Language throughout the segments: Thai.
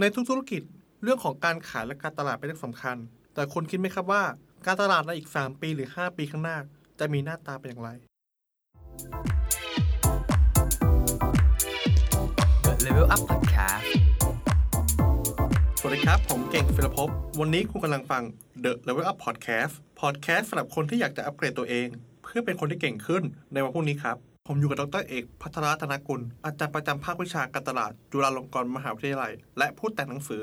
ในทุกธุรกิจเรื่องของการขายและการตลาดเป็นเรื่องสำคัญ แต่คนคิดไหมครับว่า การตลาดในอีก 3 ปีหรือ 5 ปีข้างหน้า จะมีหน้าตาเป็นอย่างไร The Level Up Podcast สวัสดีครับ ผมเก่งฟิลภพวันนี้คุณกำลังฟัง The Level Up Podcast Podcast สำหรับคนที่อยากจะอัปเกรดตัวเอง เพื่อเป็นคนที่เก่งขึ้นในวันพรุ่งนี้ครับ ผมอยู่กับดรเอก พัทรธนกุล อาจารย์ประจำภาควิชาการตลาด จุฬาลงกรณ์มหาวิทยาลัย และผู้แต่งหนังสือ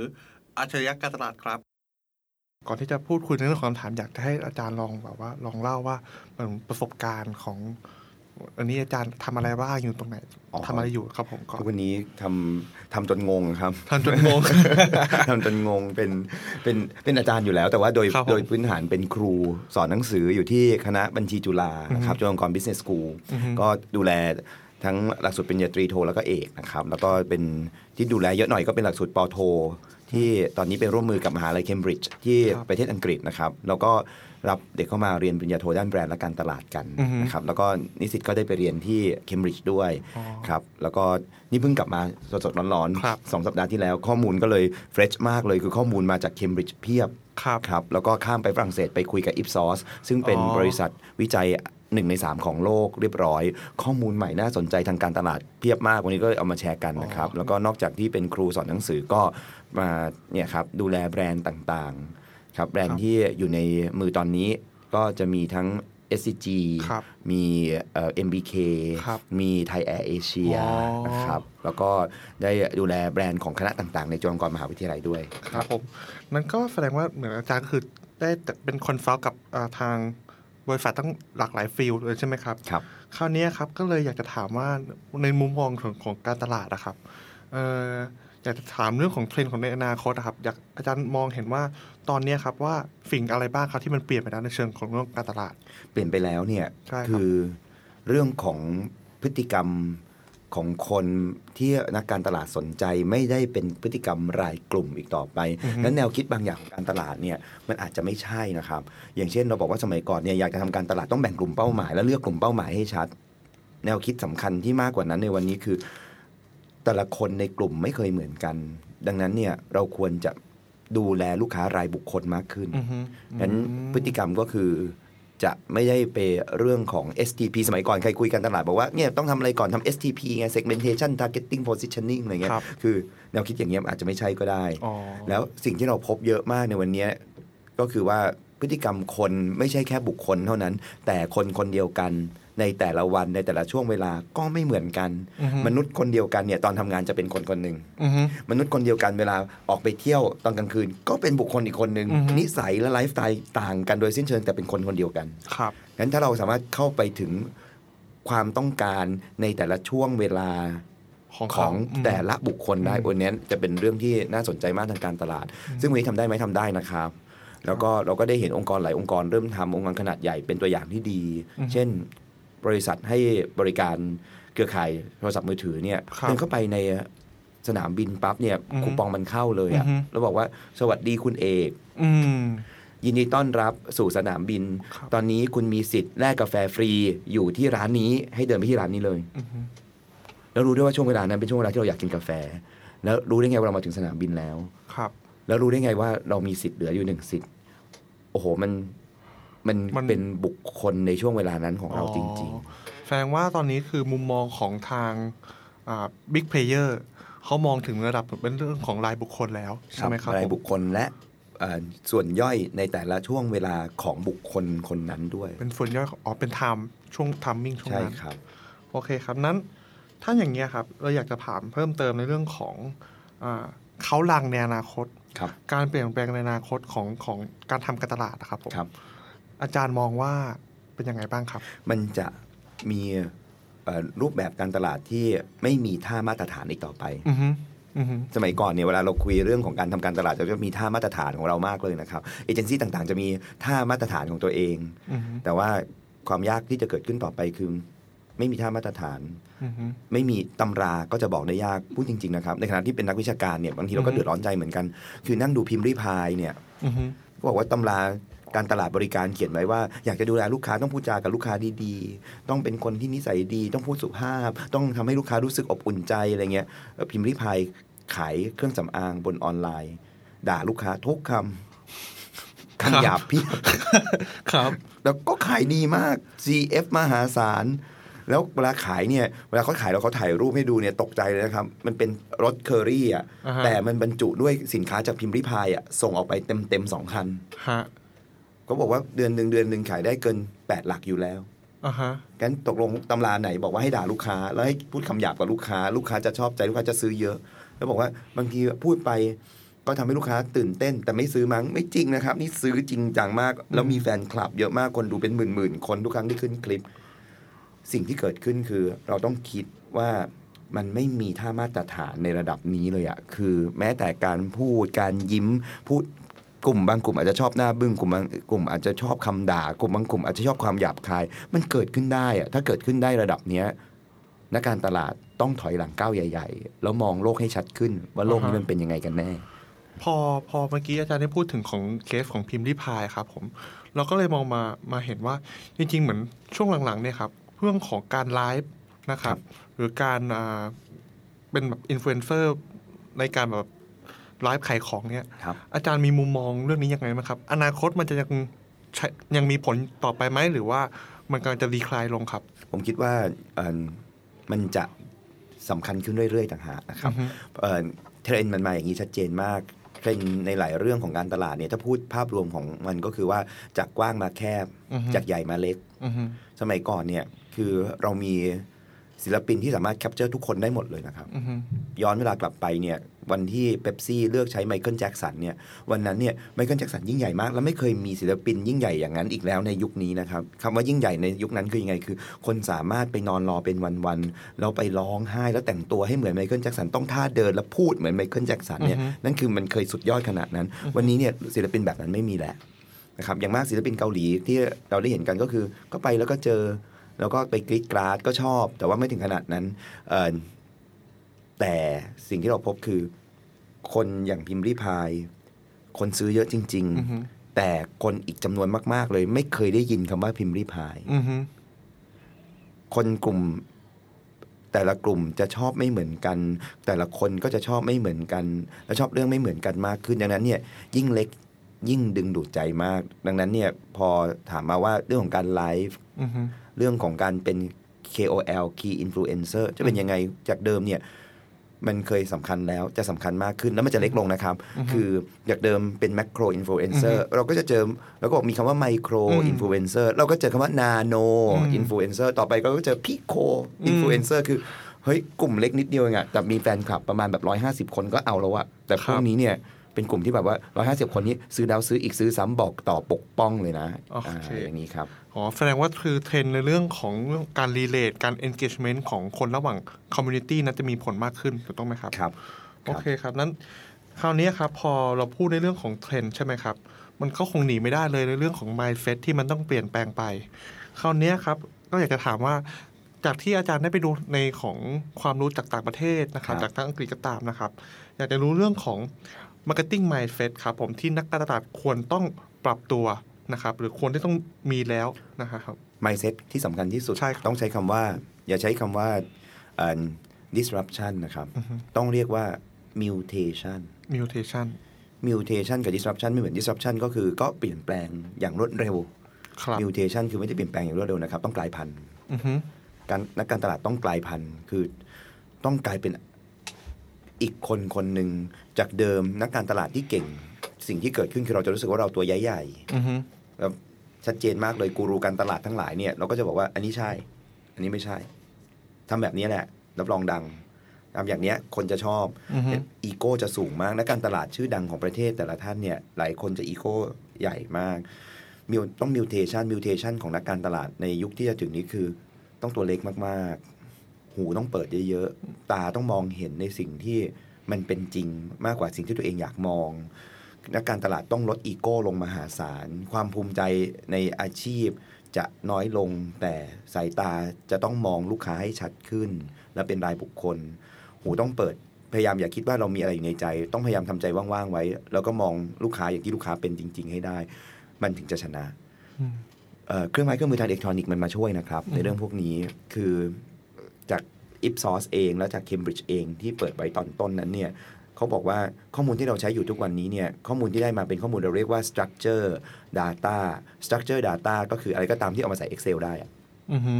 อาชญาการตลาดครับ ก่อนที่จะพูดคุยในเรื่องของคำถามอยากจะให้อาจารย์ลองแบบว่า ลองเล่าว่าประสบการณ์ของ อันนี้อาจารย์ทำอะไรบ้างอยู่ตรงไหนอ๋อทำอะไรอยู่ครับผมก่อนทุกวันนี้ทำทำจนงงครับทำจนงงทำจนงงเป็นเป็นเป็นอาจารย์อยู่แล้ว แต่ว่าโดยครับผมโดยพื้นฐานเป็นครูสอนหนังสืออยู่ที่คณะบัญชีจุฬานะครับอือฮึจุฬาลงกรณ์ business school อือฮึก็ดูแลทั้งหลักสูตรปริญญาตรีโทแล้วก็เอกนะครับแล้วก็เป็นที่ดูแลเยอะหน่อยก็เป็นหลักสูตรปอโทที่ตอนนี้เป็นร่วมมือกับมหาลัยเคมบริดจ์ที่ครับประเทศอังกฤษนะครับ แล้วก็ รับเด็กเข้ามาเรียนปริญญาโทด้านแบรนด์และการตลาดกันอือฮึนะครับแล้วก็นิสิตก็ได้ไปเรียนที่เคมบริดจ์ด้วยอ๋อครับแล้วก็นี่เพิ่งกลับมาสดๆร้อนครับๆสองสัปดาห์ที่แล้วข้อมูลก็เลยเฟรชมากเลยคือข้อมูลมาจากเคมบริดจ์เพียบครับครับแล้วก็ข้ามไปฝรั่งเศสไปคุยกับ Ipsos ซึ่งเป็นเอ่อบริษัทวิจัยหนึ่งใน 3 ของโลกเรียบร้อย ข้อมูลใหม่น่าสนใจทางการตลาดเพียบมาก วันนี้ก็เอามาแชร์กันนะครับ แล้วก็นอกจากที่เป็นครูสอนหนังสือก็มาเนี่ยครับดูแลแบรนด์ต่างๆ ครับแบรนด์ครับที่อยู่ในมือตอนนี้ก็จะมีทั้ง SCG ครับมีเอ่อ MBK ครับมี Thai AirAsia เอ่อนะครับแล้วก็ได้ดูแลแบรนด์ของคณะต่างๆ ในจุฬาลงกรณ์มหาวิทยาลัยด้วยครับผมนั่นก็แสดงว่าเหมือนอาจารย์ก็คือได้เป็น consult กับอ่าทางบริษัทตั้งหลากหลาย field เลยใช่ไหมครับครับคราวนี้ครับก็เลยอยากจะถามว่าในมุมมองของของการตลาดนะครับเอ่ออยากจะถามเรื่องของเทรนด์ของในอนาคตนะครับอยากอาจารย์มองเห็นว่า ตอนนี้ครับว่าสิ่งอะไรบ้างครับที่มันเปลี่ยนไปแล้วในเชิงของเรื่องการตลาด เปลี่ยนไปแล้วเนี่ยใช่ครับคือเรื่องของพฤติกรรมของคนที่นักการตลาดสนใจไม่ได้เป็นพฤติกรรมรายกลุ่มอีกต่อไปนั้นแนวคิดบางอย่างของการตลาดเนี่ยมันอาจจะไม่ใช่นะครับ อย่างเช่นเราบอกว่าสมัยก่อนเนี่ยอยากจะทำการตลาดต้องแบ่งกลุ่มเป้าหมาย และเลือกกลุ่มเป้าหมายให้ชัด แนวคิดสำคัญที่มากกว่านั้นในวันนี้คือ แต่ละคนในกลุ่มไม่เคยเหมือนกัน ดังนั้นเนี่ยเราควรจะ ดูแลลูกค้ารายบุคคลมากขึ้นอือฮึงั้นพฤติกรรมก็คือจะไม่ได้ไปเรื่องของ STP สมัยก่อน ใครคุยกันตลาดบอกว่าเนี่ยต้องทำอะไรก่อนทำ STP ไง segmentation targeting positioning อะไรเงี้ยครับคือแนวคิดอย่างเงี้ยอาจจะไม่ใช่ก็ได้อ๋อแล้วสิ่งที่เราพบเยอะมากในวันเนี้ยก็คือว่าพฤติกรรมคนไม่ใช่แค่บุคคลเท่านั้น แต่คนคนเดียวกัน ในแต่ละวันในแต่ละช่วงเวลาก็ไม่เหมือนกันอือฮึมนุษย์คนเดียวกันเนี่ยตอนทำงานจะเป็นคนคนหนึ่งอือฮึมนุษย์คนเดียวกันเวลาออกไปเที่ยวตอนกลางคืน ก็เป็นบุคคลอีกคนหนึ่งอือฮึนิสัยและไลฟ์สไตล์ต่างกันโดยสิ้นเชิงแต่เป็นคนคนเดียวกันครับงั้นถ้าเราสามารถเข้าไปถึงความต้องการในแต่ละช่วงเวลาของขเขาองอืมแต่ละบุคคลได้อืมวันนี้จะเป็นเรื่องที่น่าสนใจมากทางการตลาด ซึ่งวันนี้ทำได้ไหมทำได้นะครับ แล้วก็เราก็ได้เห็นองค์กรหลายองค์กรเริ่มทำองค์กรขนาดใหญ่เป็นตัวอย่างที่ดี เช่น บริษัทให้บริการเครือข่ายโทรศัพท์มือถือเนี่ยครับเดินเข้าไปในสนามบินปั๊บเนี่ยอือฮึคูปองมันเข้าเลยอะอือฮึแล้วบอกว่าสวัสดีคุณเอกอืมยินดีต้อนรับสู่สนามบินครับตอนนี้คุณมีสิทธิ์แลกกาแฟฟรีอยู่ที่ร้านนี้ ให้เดินไปที่ร้านนี้เลยอือฮึแล้วรู้ด้วยว่าช่วงเวลานั้นเป็นช่วงเวลาที่เราอยากกินกาแฟ แล้วรู้ได้ไงว่าเรามาถึงสนามบินแล้ว ครับ แล้วรู้ได้ไงว่าเรามีสิทธิ์เหลืออยู่หนึ่งสิทธิ์ โอ้โห มัน มันมันเป็นบุคคลในช่วงเวลานั้นของเราจริงอ๋อแสดงว่าตอนนี้คือมุมมองของทางบิ๊กเพลเยอร์เขามองถึงระดับเป็นเรื่องของรายบุคคลแล้วๆใช่ไหมครับรายผมบุคคลและเอ่อส่วนย่อยในแต่ละช่วงเวลาของบุคคลคนนั้นด้วย เป็นส่วนย่อยของอ๋อเป็นไทม์ช่วงทัมมิ่งช่วงใช่นั้นครับโอเคครับนั้นถ้าอย่างเงี้ยครับเราอยากจะถามเพิ่มเติมในเรื่องของอาเขาลังในอนาคตครับการเปลี่ยนแปลงในอนาคตของของการทำการตลาดนะครับผมครับ อาจารย์มองว่าเป็นยังไงบ้างครับ มันจะมีเอ่อรูปแบบการตลาดที่ไม่มีท่ามาตรฐานอีกต่อไปอือฮึอือฮึสมัยก่อนเนี่ยเวลาเราคุยเรื่องของการทำการตลาดจะมีท่ามาตรฐานของเรามากเลยนะครับเอเจนซี่ต่างๆ จะมีท่ามาตรฐานของตัวเองอือฮึแต่ว่าความยากที่จะเกิดขึ้นต่อไปคือไม่มีท่ามาตรฐานอือฮึไม่มีตำราก็จะบอกได้ยากพูดจริง ๆ นะครับ ในขณะที่เป็นนักวิชาการเนี่ยบางทีเราก็อือฮึเดือดร้อนใจเหมือนกัน คือนั่งดูพิมพ์รีพายเนี่ย อือฮึก็บอกว่าตำราการตลาดบริการเขียนไว้ว่า อยากจะดูแลลูกค้าต้องพูดจากับลูกค้าดีๆ ต้องเป็นคนที่นิสัยดี ต้องพูดสุภาพ ต้องทำให้ลูกค้ารู้สึกอบอุ่นใจอะไรเงี้ยเอ่อพิมพ์รีพายขายเครื่องสำอางบนออนไลน์ ด่าลูกค้าทุกคำครับคำหยาบเพี่ครับ แล้วก็ขายดีมาก CF มหาศาล แล้วเวลาขายเนี่ยเวลาเขาขายแล้วเขาถ่ายรูปให้ดูเนี่ยตกใจเลยนะครับ มันเป็นรถเคอรี่อะอ่าฮะแต่มันบรรจุด้วยสินค้าจากพิมพ์ริพายอะส่งออกไปเต็มเต็มๆสองคันฮะเขาบอกว่าเดือนหนึ่งเดือนหนึ่งขายได้เกิน8หลักอยู่แล้วอ่าฮะงั้นตกลงตำราไหนบอกว่าให้ด่าลูกค้า แล้วให้พูดคำหยาบกับลูกค้า ลูกค้าจะชอบใจลูกค้าจะซื้อเยอะ แล้วบอกว่าบางทีพูดไปก็ทำให้ลูกค้าตื่นเต้น แต่ไม่ซื้อมั้งไม่จริงนะครับ นี่ซื้อจริงจังมาก แล้วมีแฟนคลับเยอะมากคนดูเป็นหมื่นๆคนทุกครั้งที่ขึ้นคลิป สิ่งที่เกิดขึ้นคือเราต้องคิดว่ามันไม่มีท่ามาตรฐานในระดับนี้เลยอะคือแม้แต่การพูดการยิ้มพูดกลุ่มบางกลุ่มอาจจะชอบหน้าบึ้งกลุ่มบางกลุ่มอาจจะชอบคำด่ากลุ่มบางกลุ่มอาจจะชอบความหยาบคาย มันเกิดขึ้นได้อะถ้าเกิดขึ้นได้ระดับเนี้ยนักการตลาดต้องถอยหลังก้าวใหญ่ ๆ แล้วมองโลกให้ชัดขึ้น ว่าโลกนี้มันเป็นยังไงกันแน่ พอพอเมื่อกี้อาจารย์ได้พูดถึงของเคสของพิมพ์ริพายครับผม เราก็เลยมองมามาเห็นว่าจริงๆเหมือนช่วงหลังๆเนี่ยครับ เรื่องของการไลฟ์นะครับ หรือการอ่าเป็นแบบอินฟลูเอนเซอร์ในการแบบไลฟ์ขายของเนี่ยครับอาจารย์มีมุมมองเรื่องนี้ยังไงไหมครับ อนาคตมันจะยังใช้ยังมีผลต่อไปไหมหรือว่ามันกำลังจะ decline ลงครับ ผมคิดว่าเอิ่มมันจะสำคัญขึ้นเรื่อยๆต่างหากนะครับอือฮึเอ่อเทรนด์มันมาอย่างนี้ชัดเจนมากเทรนด์ในหลายเรื่องของการตลาดเนี่ยถ้าพูดภาพรวมของมันก็คือว่าจากกว้างมาแคบอือฮึจากใหญ่มาเล็กอือฮึสมัยก่อนเนี่ย คือเรามีศิลปินที่สามารถ capture ทุกคนได้หมดเลยนะครับอือฮึย้อนเวลากลับไปเนี่ยวันที่เ e ปซี่เลือกใช้ไมเคิลแจ็กสันเนี่ยวันนั้นเนี่ยไมเคิลแจ็กสันยิ่งใหญ่มาก แล้วไม่เคยมีศิลปินยิ่งใหญ่อย่างนั้นอีกแล้วในยุคนี้นะครับคำว่ายิ่งใหญ่ในยุคนั้นคือยังไงคือ คนสามารถไปนอนรอเป็นวันๆแล้วไปร้องไห้แล้วแต่งตัวให้เหมือนไมเคิลแจ็กสันต้องท่าเดินแล้วพูดเหมือนไมเคิลแจ็กสันเนี่ยอือฮึนั่นคือมันเคยสุดยอดขนาดนั้น วันนี้เนี่ยศิลปินแบบนั้นไม่มีแล้วนะครับอย่างมากศิลปินเกาหลีที่เราได้เห็นกันก็คือก็ไปแล้วก็เจอ แล้วก็ไปกรีดกราดก็ชอบ แต่ว่าไม่ถึงขนาดนั้นเอ่อแต่สิ่งที่เราพบคือ คนอย่างพิมพ์ริพาย คนซื้อเยอะจริงอือฮึๆแต่คนอีกจำนวนมาก ๆ เลย ไม่เคยได้ยินคำว่าพิมพ์ริพายอือฮึคนกลุ่มแต่ละกลุ่มจะชอบไม่เหมือนกัน แต่ละคนก็จะชอบไม่เหมือนกัน และชอบเรื่องไม่เหมือนกันมากขึ้นดังนั้นเนี่ยยิ่งเล็กยิ่งดึงดูดใจมาก ดังนั้นเนี่ยพอถามมาว่าเรื่องของการไลฟ์อือฮึ เรื่องของการเป็น KOL Key Influencer จะเป็นยังไงจากเดิมเนี่ยมันเคยสำคัญแล้วจะสำคัญมากขึ้นแล้วมันจะเล็กลงนะครับ คือจากเดิมเป็น Macro Influencer เราก็จะเจอแล้วก็บอกมีคำว่า Micro อืม Influencer เราก็เจอคำว่า Nano อืม Influencer ต่อไปก็เจอ Pico Influencer คือ เฮ้ย กลุ่มเล็กนิดเดียวเองอะแต่มีแฟนคลับประมาณแบบ150คนก็เอาแล้วอะแต่พวกครับนี้เนี่ย เป็นกลุ่มที่แบบว่า150คนนี้ซื้อแล้วซื้ออีกซื้อซ้ำบอกต่อปกป้องเลยนะโอเคอย่างนี้ครับ อ๋อ แสดงว่าคือเทรนด์ในเรื่องของเรื่องการรีเลทการ engagement ของคนระหว่าง community นั้นจะมีผลมากขึ้นถูกต้องไหมครับ ครับ โอเคครับนั้นคราวนี้ครับพอเราพูดในเรื่องของเทรนด์ใช่ไหมครับ มันก็คงหนีไม่ได้เลยในเรื่องของ mindset ที่มันต้องเปลี่ยนแปลงไป คราวนี้ครับก็อยากจะถามว่าจากที่อาจารย์ได้ไปดูในของความรู้จากต่างประเทศนะครับครับจากทั้งอังกฤษก็ตามนะครับ อยากจะรู้เรื่องของ marketing mindset ครับผมที่นักการตลาดควรต้องปรับตัวนะครับหรือควรที่ต้องมีแล้วนะครับ mindset ที่สำคัญที่สุดใช่ครับต้องใช้คำว่า อย่าใช้คำว่าเอ่อ disruption นะครับ ต้องเรียกว่า mutation mutation mutation กับ disruption ไม่เหมือน disruption ก็คือก็เปลี่ยนแปลงอย่างรวดเร็วครับ mutation คือไม่ได้เปลี่ยนแปลงอย่างรวดเร็วนะครับ ต้องกลายพันธุ์อือฮึการนักการตลาดต้องกลายพันธุ์คือต้องกลายเป็น อีกคนคนหนึ่งจากเดิมนักการตลาดที่เก่ง สิ่งที่เกิดขึ้นคือเราจะรู้สึกว่าเราตัวใหญ่ๆอือฮึแล้วชัดเจนมากเลยกูรูการตลาดทั้งหลายเนี่ยเราก็จะบอกว่าอันนี้ใช่ อันนี้ไม่ใช่ทำแบบนี้แหละรับรองดังทำอย่างเนี้ยคนจะชอบอือฮึอีโก้จะสูงมากนักการตลาดชื่อดังของประเทศแต่ละท่านเนี่ยหลายคนจะอีโก้ใหญ่มากมิวต้อง mutation mutation ของนักการตลาดในยุคที่จะถึงนี้คือ ต้องตัวเล็กมากๆ หูต้องเปิดเยอะๆ ตาต้องมองเห็นในสิ่งที่มันเป็นจริงมากกว่าสิ่งที่ตัวเองอยากมอง นักการตลาดต้องลดอีโก้ลงมหาศาล ความภูมิใจในอาชีพจะน้อยลง แต่สายตาจะต้องมองลูกค้าให้ชัดขึ้น และเป็นรายบุคคล หูต้องเปิดพยายามอย่าคิดว่าเรามีอะไรอยู่ในใจ ต้องพยายามทำใจว่างๆไว้ แล้วก็มองลูกค้าอย่างที่ลูกค้าเป็นจริง ๆ ให้ได้ มันถึงจะชนะอืมเอ่อเครื่องไม้เครื่องมือทางอิเล็กทรอนิกส์มันมาช่วยนะครับ ในเรื่องพวกนี้คือ จาก Ipsos เอง แล้วจาก Cambridge เองที่เปิดไว้ตอนต้นนั้นเนี่ยเขาบอกว่าข้อมูลที่เราใช้อยู่ทุกวันนี้เนี่ยข้อมูลที่ได้มาเป็นข้อมูลเราเรียกว่า structure data structure data ก็คืออะไรก็ตามที่เอามาใส่ Excel ได้อะอือฮึ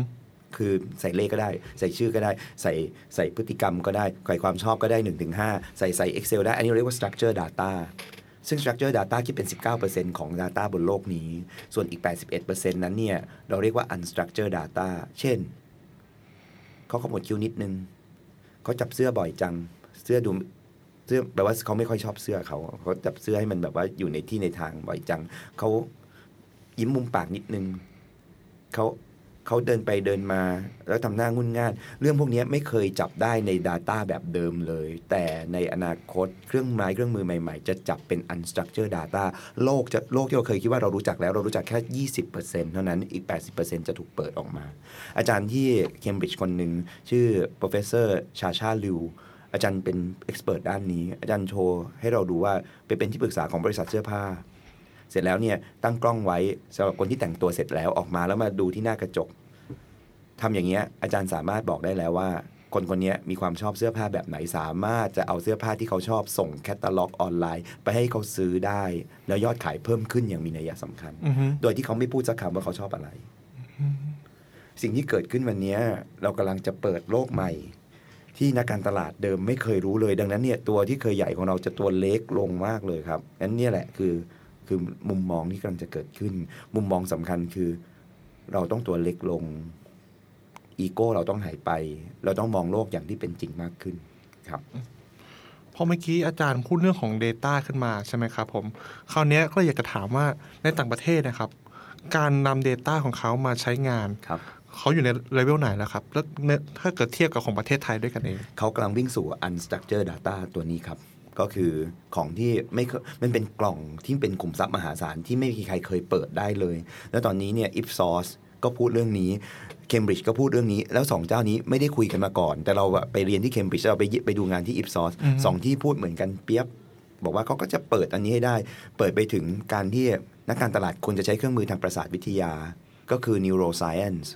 คือใส่เลขก็ได้ ใส่ชื่อก็ได้ ใส่ใส่พฤติกรรมก็ได้ใส่ความชอบก็ได้1นถึงหใส่ใส่ Excel ได้ อันนี้เราเรียกว่า structure data ซึ่ง structure data คิดเป็น 19%ของ data บนโลกนี้ ส่วนอีก 81%นั้นเนี่ย เราเรียกว่า unstructured data เช่น เขาขมวดคิ้วนิดนึงเขาจับเสื้อบ่อยจัง เสื้อดูเสื้อแปลว่าเขาไม่ค่อยชอบเสื้อเขาเขาจับเสื้อให้มันแบบว่าอยู่ในที่ในทางบ่อยจังเขายิ้มมุมปากนิดนึงเขา เขาเดินไปเดินมา แล้วทำหน้างุนง่าน เรื่องพวกนี้ไม่เคยจับได้ใน Data แบบเดิมเลย แต่ในอนาคตเครื่องไม้เครื่องมือใหม่ๆ จะจับเป็น unstructured data โลกจะโลกที่เราเคยคิดว่าเรารู้จักแล้วเรารู้จักแค่ 20%เท่านั้นอีก 80%จะถูกเปิดออกมา อาจารย์ที่เคมบริดจ์คนหนึ่งชื่อ professor ชาชาลิวอาจารย์เป็น expert ด้านนี้ อาจารย์โชว์ให้เราดูว่าไปเป็นที่ปรึกษาของบริษัทเสื้อผ้า เสร็จแล้วเนี่ยตั้งกล้องไว้สำหรับคนที่แต่งตัวเสร็จแล้วออกมาแล้วมาดูที่หน้ากระจกทำอย่างเงี้ยอาจารย์สามารถบอกได้แล้วว่า คนคนนี้มีความชอบเสื้อผ้าแบบไหนสามารถจะเอาเสื้อผ้าที่เขาชอบส่งแคตตาล็อกออนไลน์ ไปให้เขาซื้อได้ แล้วยอดขายเพิ่มขึ้นอย่างมีนัยสำคัญอือฮึโดยที่เขาไม่พูดสักคำว่าเขาชอบอะไร สิ่งที่เกิดขึ้นวันเนี้ยเรากำลังจะเปิดโลกใหม่ที่นักการตลาดเดิมไม่เคยรู้เลย ดังนั้นเนี่ยตัวที่เคยใหญ่ของเราจะตัวเล็กลงมากเลยครับนั้นเนี่ยแหละคือ คือมุมมองที่กำลังจะเกิดขึ้น มุมมองสำคัญคือ เราต้องตัวเล็กลงอีโก้เราต้องหายไป เราต้องมองโลกอย่างที่เป็นจริงมากขึ้นครับพอเมื่อกี้อาจารย์พูดเรื่องของ Data ขึ้นมาใช่ไหมครับผมคราวเนี้ยก็เลยอยากจะถามว่าในต่างประเทศนะครับ การนำ Data ของเขามาใช้งานครับเขาอยู่ในเลเวลไหนแล้วครับแล้วเนี่ยถ้าเกิดเทียบกับของประเทศไทยด้วยกันเองเขากำลังวิ่งสู่ unstructured data ตัวนี้ครับ ก็คือของที่ไม่เคยมันเป็นกล่องที่เป็นกลุ่มทรัพย์มหาศาลที่ไม่มีใครเคยเปิดได้เลย แล้วตอนนี้เนี่ย Ipsos ก็พูดเรื่องนี้ Cambridge ก็พูดเรื่องนี้ แล้วสองเจ้านี้ไม่ได้คุยกันมาก่อน แต่เราอะไปเรียนที่ Cambridge เราไปไปดูงานที่ Ipsos อือฮึสองที่พูดเหมือนกันเปียบ บอกว่าเขาก็จะเปิดอันนี้ให้ได้ เปิดไปถึงการที่นักการตลาดควรจะใช้เครื่องมือทางประสาทวิทยา ก็คือ neuroscience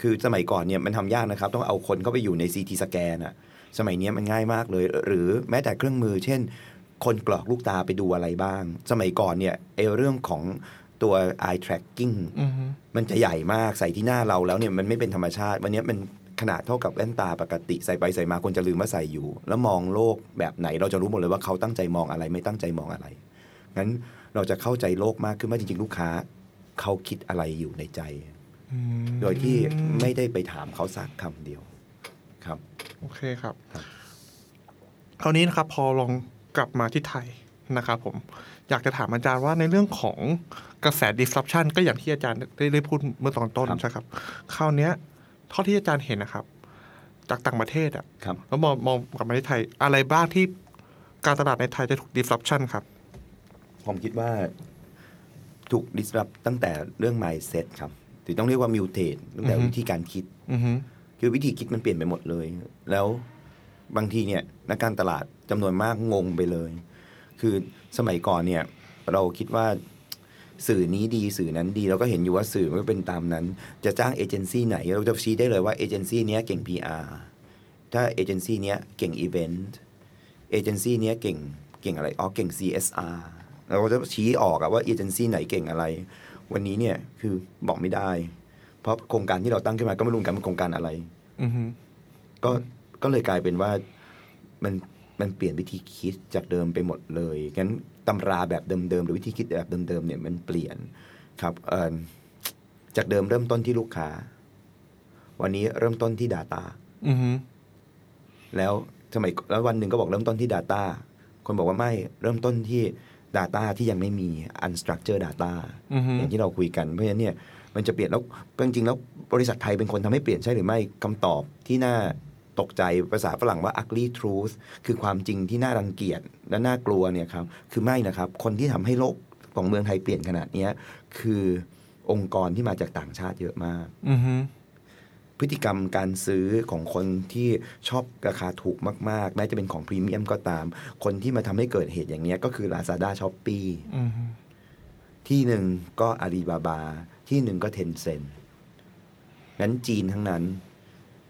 คือสมัยก่อนเนี่ยมันทำยากนะครับ ต้องเอาคนเข้าไปอยู่ใน CT สแกนอะ สมัยเนี้ยมันง่ายมากเลย หรือแม้แต่เครื่องมือ เช่น คนกรอกลูกตาไปดูอะไรบ้าง สมัยก่อนเนี่ยไอเรื่องของตัว eye tracking อือฮึมันจะใหญ่มากใส่ที่หน้าเราแล้วเนี่ยมันไม่เป็นธรรมชาติ วันนี้มันขนาดเท่ากับแว่นตาปกติใส่ไปใส่มาคนจะลืมว่าใส่อยู่ แล้วมองโลกแบบไหนเราจะรู้หมดเลยว่าเขาตั้งใจมองอะไรไม่ตั้งใจมองอะไรงั้นเราจะเข้าใจโลกมากขึ้นว่าจริง ๆ ลูกค้า เขาคิดอะไรอยู่ในใจอืมโดยที่ไม่ได้ไปถามเขาสักคำเดียวครับ โอเคครับครับ คราวนี้นะครับ พอลองกลับมาที่ไทยนะครับผมอยากจะถามอาจารย์ว่าในเรื่องของกระแส disruption ก็อย่างที่อาจารย์ได้ได้พูดเมื่อตอนต้นใช่ครับ คราวเนี้ยเท่าที่อาจารย์เห็นนะครับ จากต่างประเทศอะครับแล้วมองมองกลับมาที่ไทย อะไรบ้างที่การตลาดในไทยจะถูก disruption ครับ ผมคิดว่าถูก disrupt ตั้งแต่เรื่อง mindset ครับหรือต้องเรียกว่า mutate ตั้งแต่อือฮึวิธีการคิดอือฮึ คือวิธีคิดมันเปลี่ยนไปหมดเลย แล้วบางทีเนี่ยนักการตลาดจำนวนมากงงไปเลย คือสมัยก่อนเนี่ยเราคิดว่าสื่อนี้ดีสื่อนั้นดีเราก็เห็นอยู่ว่าสื่อมันก็เป็นตามนั้น จะจ้างเอเจนซี่ไหน เราจะชี้ได้เลยว่าเอเจนซี่เนี้ยเก่ง PR ถ้าเอเจนซี่เนี้ยเก่งอีเวนต์เอเจนซี่เนี้ยเก่งเก่งอะไรอ๋อเก่ง CSR เราก็จะชี้ออกอะว่าเอเจนซี่ไหนเก่งอะไร วันนี้เนี่ยคือบอกไม่ได้ เพราะโครงการที่เราตั้งขึ้นมาก็ไม่รู้กันเป็นโครงการอะไร ก็ก็เลยกลายเป็นว่ามันมันเปลี่ยนวิธีคิดจากเดิมไปหมดเลยงั้นตำราแบบเดิมๆหรือวิธีคิดแบบเดิมๆเนี่ยมันเปลี่ยนครับเอ่อจากเดิมเริ่มต้นที่ลูกค้า วันนี้เริ่มต้นที่ Data อือฮึแล้วสมัยแล้ววันหนึ่งก็บอกเริ่มต้นที่ Data คนบอกว่าไม่เริ่มต้นที่ Data ที่ยังไม่มี unstructured data อือฮึอย่างที่เราคุยกัน เพราะฉะนั้นเนี่ย มันจะเปลี่ยนแล้วจริงๆแล้วบริษัทไทยเป็นคนทำให้เปลี่ยนใช่หรือไม่คำตอบที่น่าตกใจภาษาฝรั่งว่า ugly truth คือความจริงที่น่ารังเกียจและน่ากลัวเนี่ยครับคือไม่นะครับ คนที่ทำให้โลกของเมืองไทยเปลี่ยนขนาดเนี้ยคือองค์กรที่มาจากต่างชาติเยอะมากอือฮึพฤติกรรมการซื้อของคนที่ชอบราคาถูกมาก ๆ แม้จะเป็นของพรีเมียมก็ตาม คนที่มาทำให้เกิดเหตุอย่างเนี้ยก็คือ Lazada s h o p e e อือฮึที่หนึ่งก็อาลีบาบา ที่หนึ่งก็เทนเซ็นงั้นจีนทั้งนั้น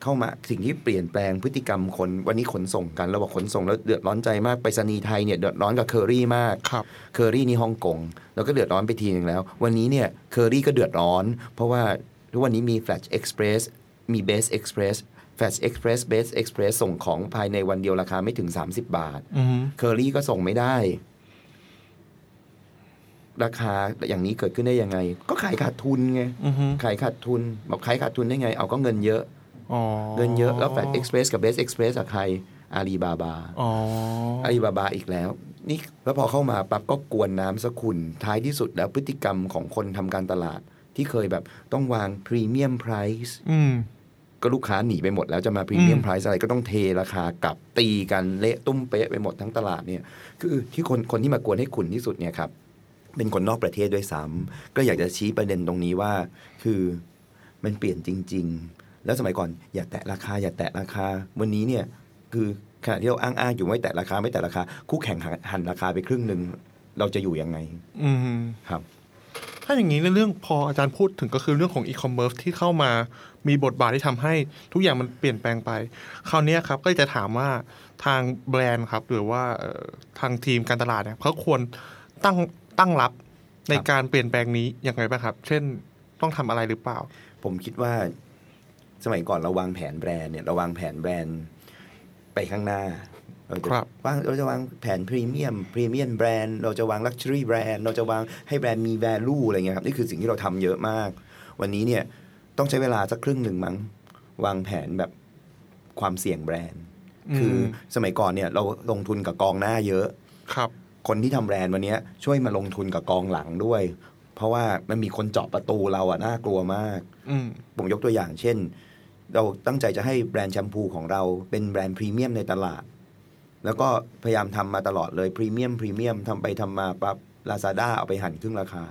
เข้ามาสิ่งที่เปลี่ยนแปลงพฤติกรรมคนวันนี้ขนส่งกันเราบอกขนส่งแล้วเดือดร้อนใจมากไปรษณีย์ไทยเนี่ยเดือดร้อนกับเคอรี่มากครับเคอรี่นี่ฮ่องกงแล้วก็เดือดร้อนไปทีหนึ่งแล้ว วันนี้เนี่ยเคอรี่ก็เดือดร้อน เพราะว่าทุกวันนี้มี Flash Express มี Base Express Flash Express Base Express ส่งของภายในวันเดียวราคาไม่ถึง 30 บาทอือฮึเคอรี่ก็ส่งไม่ได้ ราคาอย่างนี้เกิดขึ้นได้ยังไง ก็ขายขาดทุนไงอือฮึขายขาดทุนบอกขายขาดทุนได้ไง เอาก็เงินเยอะอ๋อเงินเยอะแล้ว Flash Express กับ Base Express อะใครอาลีบาบาอ๋ออาลีบาบาอีกแล้ว นี่แล้วพอเข้ามาปั๊บก็กวนน้ำสกุลท้ายที่สุดแล้วพฤติกรรมของคนทำการตลาด ที่เคยแบบต้องวางพรีเมียมไพรซ์อืมก็ลูกค้าหนีไปหมดแล้วจะมาพรีเมียมอืมไพรซ์อะไรก็ต้องเทราคากลับตีกันเละตุ้มเป๊ะไปหมดทั้งตลาดเนี่ย คือที่คนคนที่มากวนให้ขุนที่สุดเนี่ยครับ เป็นคนนอกประเทศด้วยซ้ำก็อยากจะชี้ประเด็นตรงนี้ว่า คือมันเปลี่ยนจริง ๆ แล้วสมัยก่อนอย่าแตะราคา อย่าแตะราคา วันนี้เนี่ยคือขณะที่เราอ้างๆอยู่ไม่แตะราคาไม่แตะราคา คู่แข่งหันหันราคาไปครึ่งหนึ่งเราจะอยู่ยังไง อืมครับ ถ้าอย่างนี้ในเรื่องพออาจารย์พูดถึงก็คือเรื่องของอีคอมเมิร์ซที่เข้ามามีบทบาทที่ทำให้ทุกอย่างมันเปลี่ยนแปลงไป คราวเนี้ยครับก็จะถามว่าทางแบรนด์ครับ หรือว่าเอ่อทางทีมการตลาดเนี่ยเขาควรตั้ง ตั้งรับในครับการเปลี่ยนแปลงนี้ยังไงบ้างครับ เช่นต้องทำอะไรหรือเปล่า ผมคิดว่าสมัยก่อนเราวางแผนแบรนด์เนี่ยเราวางแผนแบรนด์ไปข้างหน้า เราจะครับวางเราจะวางแผนพรีเมียมพรีเมียมแบรนด์เราจะวาง luxury แบรนด์เราจะวางให้แบรนด์มี value อะไรเงี้ยครับนี่คือสิ่งที่เราทำเยอะมาก วันนี้เนี่ยต้องใช้เวลาสักครึ่งหนึ่งมั้งวางแผนแบบความเสี่ยงแบรนด์ คือสมัยก่อนเนี่ยเราลงทุนกับกองหน้าเยอะครับ คนที่ทำแบรนด์วันเนี้ยช่วยมาลงทุนกับกองหลังด้วย เพราะว่ามันมีคนเจาะประตูเราอะน่ากลัวมากอืมผมยกตัวอย่างเช่น เราตั้งใจจะให้แบรนด์แชมพูของเราเป็นแบรนด์พรีเมียมในตลาด แล้วก็พยายามทำมาตลอดเลยพรีเมียมพรีเมียมทำไปทำมาปั๊บลาซาด้าเอาไปหั่นครึ่งราคา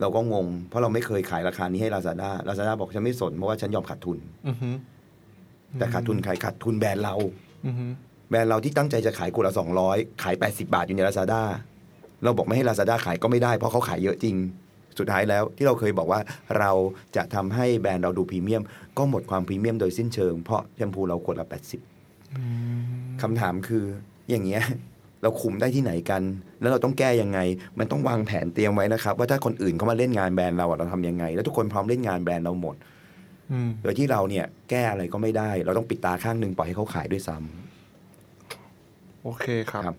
เราก็งง เพราะเราไม่เคยขายราคานี้ให้ลาซาด้าลาซาด้าบอกฉันไม่สนเพราะว่าฉันยอมขาดทุนอือฮึแต่ขาดทุนใครขาดทุนแบรนด์เราอือฮึ แบรนด์เราที่ตั้งใจจะขายกูละสองร้อยขายแปดสิบาทอยู่ในลาซาด้าเราบอกไม่ให้ลาซาด้าขายก็ไม่ได้เพราะเขาขายเยอะจริง สุดท้ายแล้วที่เราเคยบอกว่าเราจะทำให้แบรนด์เราดูพรีเมียม ก็หมดความพรีเมียมโดยสิ้นเชิงเพราะแชมพูเราขวดละแปดสิบคำถามคืออย่างเงี้ยเราคุมได้ที่ไหนกัน แล้วเราต้องแก้ยังไง มันต้องวางแผนเตรียมไว้นะครับ ว่าถ้าคนอื่นเขามาเล่นงานแบรนด์เราอะเราทำยังไง แล้วทุกคนพร้อมเล่นงานแบรนด์เราหมดอืมโดยที่เราเนี่ยแก้อะไรก็ไม่ได้ เราต้องปิดตาข้างหนึ่งปล่อยให้เขาขายด้วยซ้ำ โอเคครับ ครับ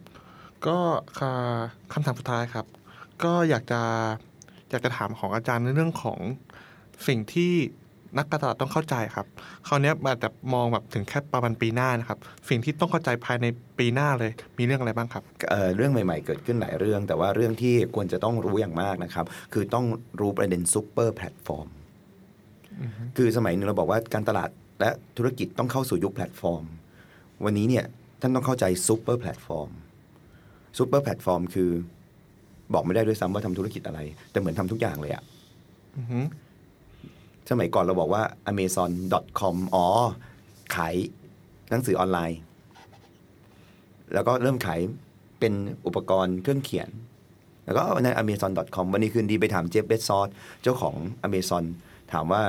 ก็ค่ะคำถามสุดท้ายครับ ก็อยากจะอยากจะถามของอาจารย์ในเรื่องของสิ่งที่นักการตลาดต้องเข้าใจครับคราวเนี้ยอาจจะมองแบบถึงแค่ประมาณปีหน้านะครับ สิ่งที่ต้องเข้าใจภายในปีหน้าเลย มีเรื่องอะไรบ้างครับ เอ่อเรื่องใหม่ๆ เกิดขึ้นหลายเรื่อง แต่ว่าเรื่องที่ควรจะต้องรู้อย่างมากนะครับ คือต้องรู้ประเด็นซูเปอร์แพลตฟอร์มคือสมัยหนึ่งเราบอกว่าการตลาดและธุรกิจต้องเข้าสู่ยุคแพลตฟอร์ม วันนี้เนี่ย ท่านต้องเข้าใจซูเปอร์แพลตฟอร์มซูเปอร์แพลตฟอร์มคือ บอกไม่ได้ด้วยซ้ำว่าทำธุรกิจอะไร แต่เหมือนทำทุกอย่างเลยอะอือฮึสมัยก่อนเราบอกว่า amazon.com อ๋อ ขายหนังสือออนไลน์ แล้วก็เริ่มขายเป็นอุปกรณ์เครื่องเขียน แล้วก็ใน amazon.com วันนี้คืนดีไปถามเจฟเบสซอสเจ้าของ amazon ถามว่า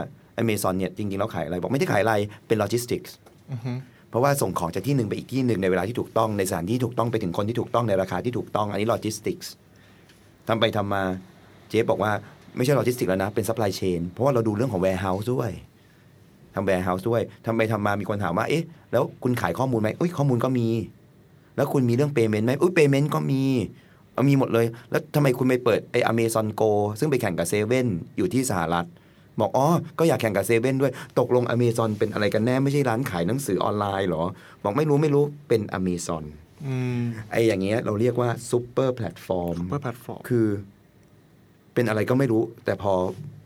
amazon เนี่ยจริงๆแล้วขายอะไร บอกไม่ได้ขายอะไร เป็นโลจิสติกส์อือฮึ เพราะว่าส่งของจากที่หนึ่งไปอีกที่หนึ่งในเวลาที่ถูกต้องในสถานที่ถูกต้องไปถึงคนที่ถูกต้องในราคาที่ถูกต้องอันนี้โลจิสติกส์ทำไปทำมาเจฟบอกว่าไม่ใช่โลจิสติกแล้วนะ เป็นซัพพลายเชนเพราะว่าเราดูเรื่องของ warehouse ด้วยทำ warehouse ด้วยทำไปทำมามีคนถามว่า เอ๊ะ แล้วคุณขายข้อมูลไหมอุ้ยข้อมูลก็มี แล้วคุณมีเรื่อง payment ไหมอุ้ย payment ก็มีมีหมดเลย แล้วทำไมคุณไม่เปิดไอ้ Amazon Go ซึ่งไปแข่งกับเซเว่นอยู่ที่สหรัฐ บอกอ๋อ ก็อยากแข่งกับเซเว่นด้วย ตกลง Amazon เป็นอะไรกันแน่ไม่ใช่ร้านขายหนังสือออนไลน์เหรอ บอกไม่รู้ไม่รู้เป็น Amazon อืมไอ้อย่างเงี้ยเราเรียกว่าซูเปอร์แพลตฟอร์มซูเปอร์แพลตฟอร์มคือ เป็นอะไรก็ไม่รู้ แต่พอ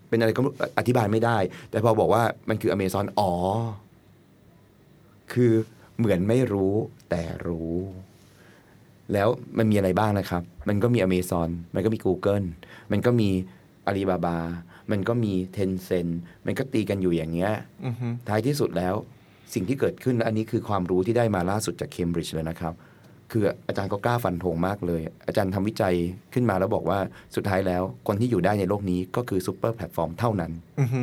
เป็นอะไรก็ไม่รู้อธิบายไม่ได้ แต่พอบอกว่ามันคือ Amazon อ๋อ คือเหมือนไม่รู้แต่รู้ แล้วมันมีอะไรบ้างนะครับ มันก็มี Amazon มันก็มี Google มันก็มี Alibaba มันก็มี Tencent มันก็ตีกันอยู่อย่างเงี้ยอือฮึท้ายที่สุดแล้วสิ่งที่เกิดขึ้นและอันนี้คือความรู้ที่ได้มาล่าสุดจากเคมบริดจ์เลยนะครับ คืออาจารย์ก็กล้าฟันธงมากเลย อาจารย์ทำวิจัยขึ้นมาแล้วบอกว่าสุดท้ายแล้ว คนที่อยู่ได้ในโลกนี้ก็คือซูเปอร์แพลตฟอร์มเท่านั้นอือฮึ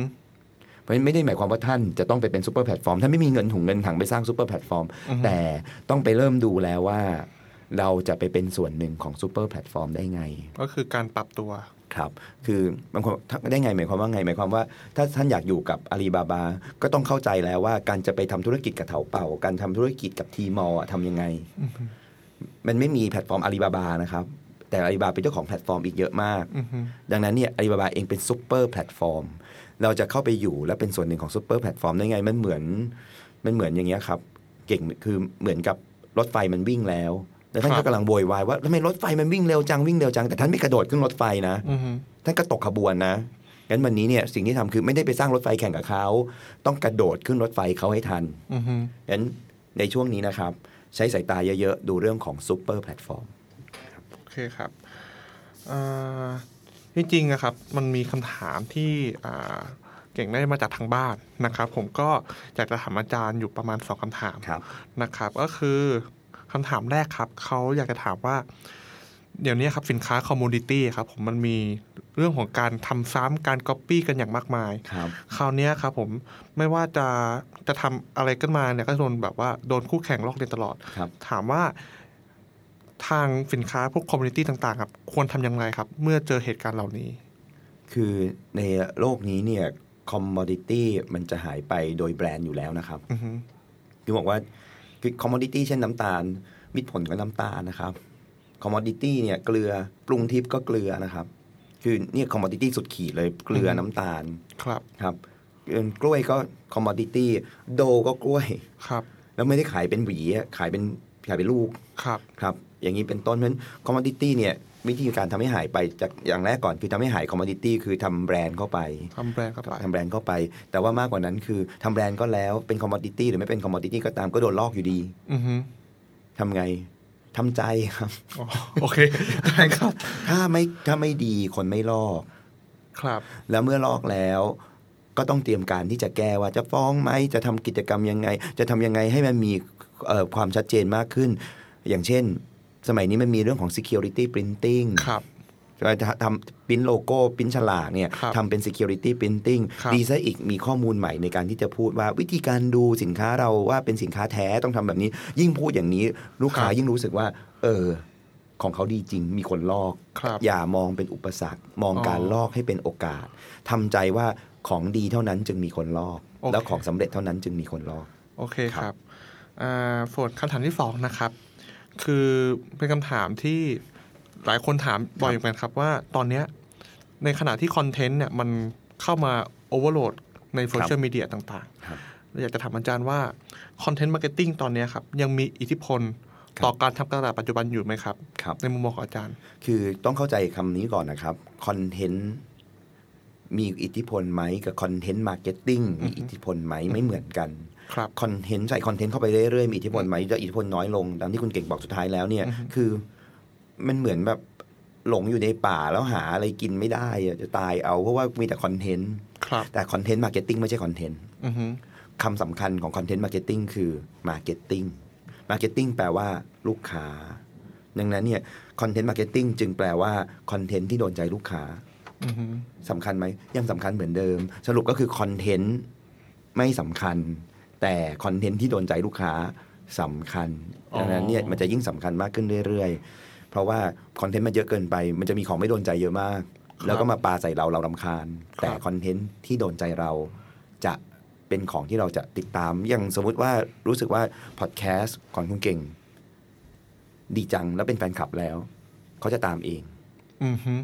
เพราะฉะนั้นไม่ได้หมายความว่าท่านจะต้องไปเป็นซูเปอร์แพลตฟอร์มท่านไม่มีเงินถุงเงินถังไปสร้างซูเปอร์แพลตฟอร์มอือฮึแต่ต้องไปเริ่มดูแล้วว่า เราจะไปเป็นส่วนหนึ่งของซูเปอร์แพลตฟอร์มได้ไง ก็คือการปรับตัว ครับ คือบางคนได้ไงหมายความว่าไงหมายความว่า ถ้าท่านอยากอยู่กับอาลีบาบา ก็ต้องเข้าใจแล้วว่าการจะไปทำธุรกิจกับเถาเป่า การทำธุรกิจกับ Tmall ทำยังไง มันไม่มีแพลตฟอร์มอาลีบาบานะครับ แต่อาลีบาเป็นเจ้าของแพลตฟอร์มอีกเยอะมาก ดังนั้นเนี่ยอาลีบาบาเองเป็นซุปเปอร์แพลตฟอร์ม เราจะเข้าไปอยู่และเป็นส่วนหนึ่งของซุปเปอร์แพลตฟอร์มได้ไง มันเหมือน มันเหมือนอย่างเงี้ยครับ เก่งคือเหมือนกับรถไฟมันวิ่งแล้ว แล้วท่านก็ครับกำลังโวยวายว่าทำไมรถไฟมันวิ่งเร็วจังวิ่งเร็วจังแต่ท่านไม่กระโดดขึ้นรถไฟนะอือฮึท่านก็ตกขบวนนะงั้นวันนี้เนี่ยสิ่งที่ทำคือไม่ได้ไปสร้างรถไฟแข่งกับเขาต้องกระโดดขึ้นรถไฟเขาให้ทันอือฮึงั้นในช่วงนี้นะครับ ใช้สายตาเยอะๆ ดูเรื่องของซูเปอร์แพลตฟอร์มโอเคครับอ่าจริงๆอะครับ มันมีคำถามที่อ่าเก่งได้มาจากทางบ้านนะครับ ผมก็อยากจะถามอาจารย์อยู่ประมาณสองคำถามครับนะครับ ก็คือ คำถามแรกครับ เขาอยากจะถามว่า เดี๋ยวนี้ครับสินค้า commodity ครับผมมันมีเรื่องของการทำซ้ำการก๊อปปี้กันอย่างมากมายครับคราวเนี้ยครับผมไม่ว่าจะจะทำอะไรกันมาเนี่ยก็โดนแบบว่าโดนคู่แข่งลอกเลียนตลอดครับถามว่าทางสินค้าพวก commodity ต่างๆครับควรทำอย่างไรครับ เมื่อเจอเหตุการณ์เหล่านี้ คือในโลกนี้เนี่ย commodity มันจะหายไปโดยแบรนด์อยู่แล้วนะครับอือฮึคือบอกว่า คือ commodity เช่นน้ำตาล มิตรผลก็น้ำตาลนะครับ commodity เนี่ยเกลือปรุงทิพย์ก็เกลือนะครับคือเนี่ย commodity สุดขีดเลยเกลือน้ำตาลครับครับเอิ่มกล้วยก็ commodity Dole ก็กล้วยครับ แล้วไม่ได้ขายเป็นหวีอะขายเป็นขายเป็นลูกครับครับ อย่างนี้เป็นต้นเพราะฉะนั้น commodity เนี่ย วิธีการทำให้หายไปจากอย่างแรกก่อนคือทำให้หาย commodity คือทำแบรนด์เข้าไปทำแบรนด์เข้าไปทำแบรนด์เข้าไป แต่ว่ามากกว่านั้นคือทำแบรนด์ก็แล้วเป็น commodity หรือไม่เป็น commodity ก็ตามก็โดนลอกอยู่ดีอือฮึทำไงทำใจครับอ๋อโอเคได้ครับ ถ้าไม่ถ้าไม่ดีคนไม่ลอกครับ แล้วเมื่อลอกแล้วก็ต้องเตรียมการที่จะแก้ว่าจะฟ้องไหมจะทำกิจกรรมยังไง จะทำยังไงให้มันมีเอ่อความชัดเจนมากขึ้น อย่างเช่น สมัยนี้มันมีเรื่องของ security printing ครับจะทำปิ้นโลโก้ปิ้นฉลากเนี่ยครับทำเป็น security printing ครับดีซะอีกมีข้อมูลใหม่ในการที่จะพูดว่าวิธีการดูสินค้าเราว่าเป็นสินค้าแท้ต้องทำแบบนี้ ยิ่งพูดอย่างนี้ลูกค้ายิ่งรู้สึกว่า เออของเขาดีจริงมีคนลอกครับอย่ามองเป็นอุปสรรค มองการอ๋อลอกให้เป็นโอกาสทำใจว่าของดีเท่านั้นจึงมีคนลอกโอเคแล้วของสำเร็จเท่านั้นจึงมีคนลอก โอเคคครัรับบอ่าส่วนคำถามที่สองนะครับ คือเป็นคำถามที่หลายคนถามบ่อยเหมือนกันครับว่าตอนเนี้ยในขณะที่คอนเทนต์เนี่ยมันเข้ามาโอเวอร์โหลดในโซเชียลมีเดียต่างครับๆเราอยากจะถามอาจารย์ว่า content marketing ตอนเนี้ยครับ ยังมีอิทธิพลครับต่อการทำการตลาดปัจจุบันอยู่ไหมครับครับในมุมมองของอาจารย์ คือต้องเข้าใจคำนี้ก่อนนะครับ content มีอิทธิพลไหมกับ content marketing มีอิทธิพลไหมไม่เหมือนกัน ครับ content ใส่ content เข้าไปเรื่อยๆมีอิทธิพลไหมจะอิทธิพลน้อยลงตามที่คุณเก่งบอกสุดท้ายแล้วเนี่ยอือฮึคือมันเหมือนแบบหลงอยู่ในป่าแล้วหาอะไรกินไม่ได้อะจะตายเอาเพราะว่ามีแต่ contentครับแต่ content marketing ไม่ใช่ content อือฮึคำสำคัญของ content marketing คือ marketing marketing แปลว่าลูกค้า ดังนั้นเนี่ย content marketing จึงแปลว่า content ที่โดนใจลูกค้าอือฮึสำคัญไหมยังสำคัญเหมือนเดิม สรุปก็คือ content ไม่สำคัญ แต่ content ที่โดนใจลูกค้าสำคัญดังนั้นเนี่ยมันจะยิ่งสำคัญมากขึ้นเรื่อยๆ เพราะว่า content มันเยอะเกินไป มันจะมีของไม่โดนใจเยอะมาก แล้วก็มาปาใส่เราเรารำคาญ แต่ content ที่โดนใจเราจะเป็นของที่เราจะติดตาม อย่างสมมุติว่ารู้สึกว่าพอดแคสต์ของคุณเก่ง ดีจังแล้วเป็นแฟนคลับแล้ว เขาจะตามเองอือฮึ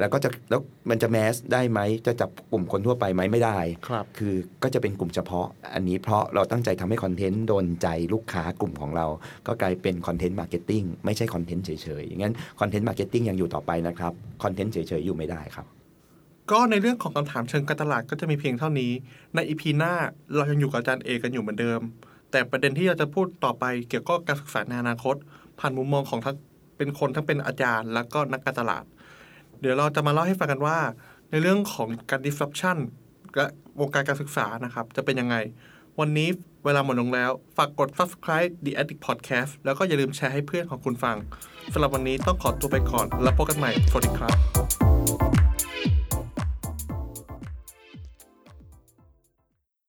แล้วก็จะแล้วมันจะ mass ได้ไหมจะจับกลุ่มคนทั่วไปไหมไม่ได้ครับคือก็จะเป็นกลุ่มเฉพาะ อันนี้เพราะเราตั้งใจทำให้ content โดนใจลูกค้ากลุ่มของเรา ก็กลายเป็น content marketing ไม่ใช่ content เฉยๆอย่างนั้นcontent marketing ยังอยู่ต่อไปนะครับ content เฉยๆอยู่ไม่ได้ครับก็ในเรื่องของคำถามเชิงการตลาดก็จะมีเพียงเท่านี้ ใน EP หน้าเรายังอยู่กับอาจารย์เอกันอยู่เหมือนเดิม แต่ประเด็นที่เราจะพูดต่อไปเกี่ยวกับการศึกษาในอนาคต ผ่านมุมมองของทั้งเป็นคนทั้งเป็นอาจารย์ แล้วก็นักการตลาด เดี๋ยวเราจะมาเล่าให้ฟังกันว่า ในเรื่องของการ disruption และวงการการศึกษานะครับ จะเป็นยังไง วันนี้เวลาหมดลงแล้ว ฝากกด subscribe The Addict Podcast แล้วก็อย่าลืมแชร์ให้เพื่อนของคุณฟังสำหรับวันนี้ต้องขอตัวไปก่อน แล้วพบกันใหม่ สวัสดีครับ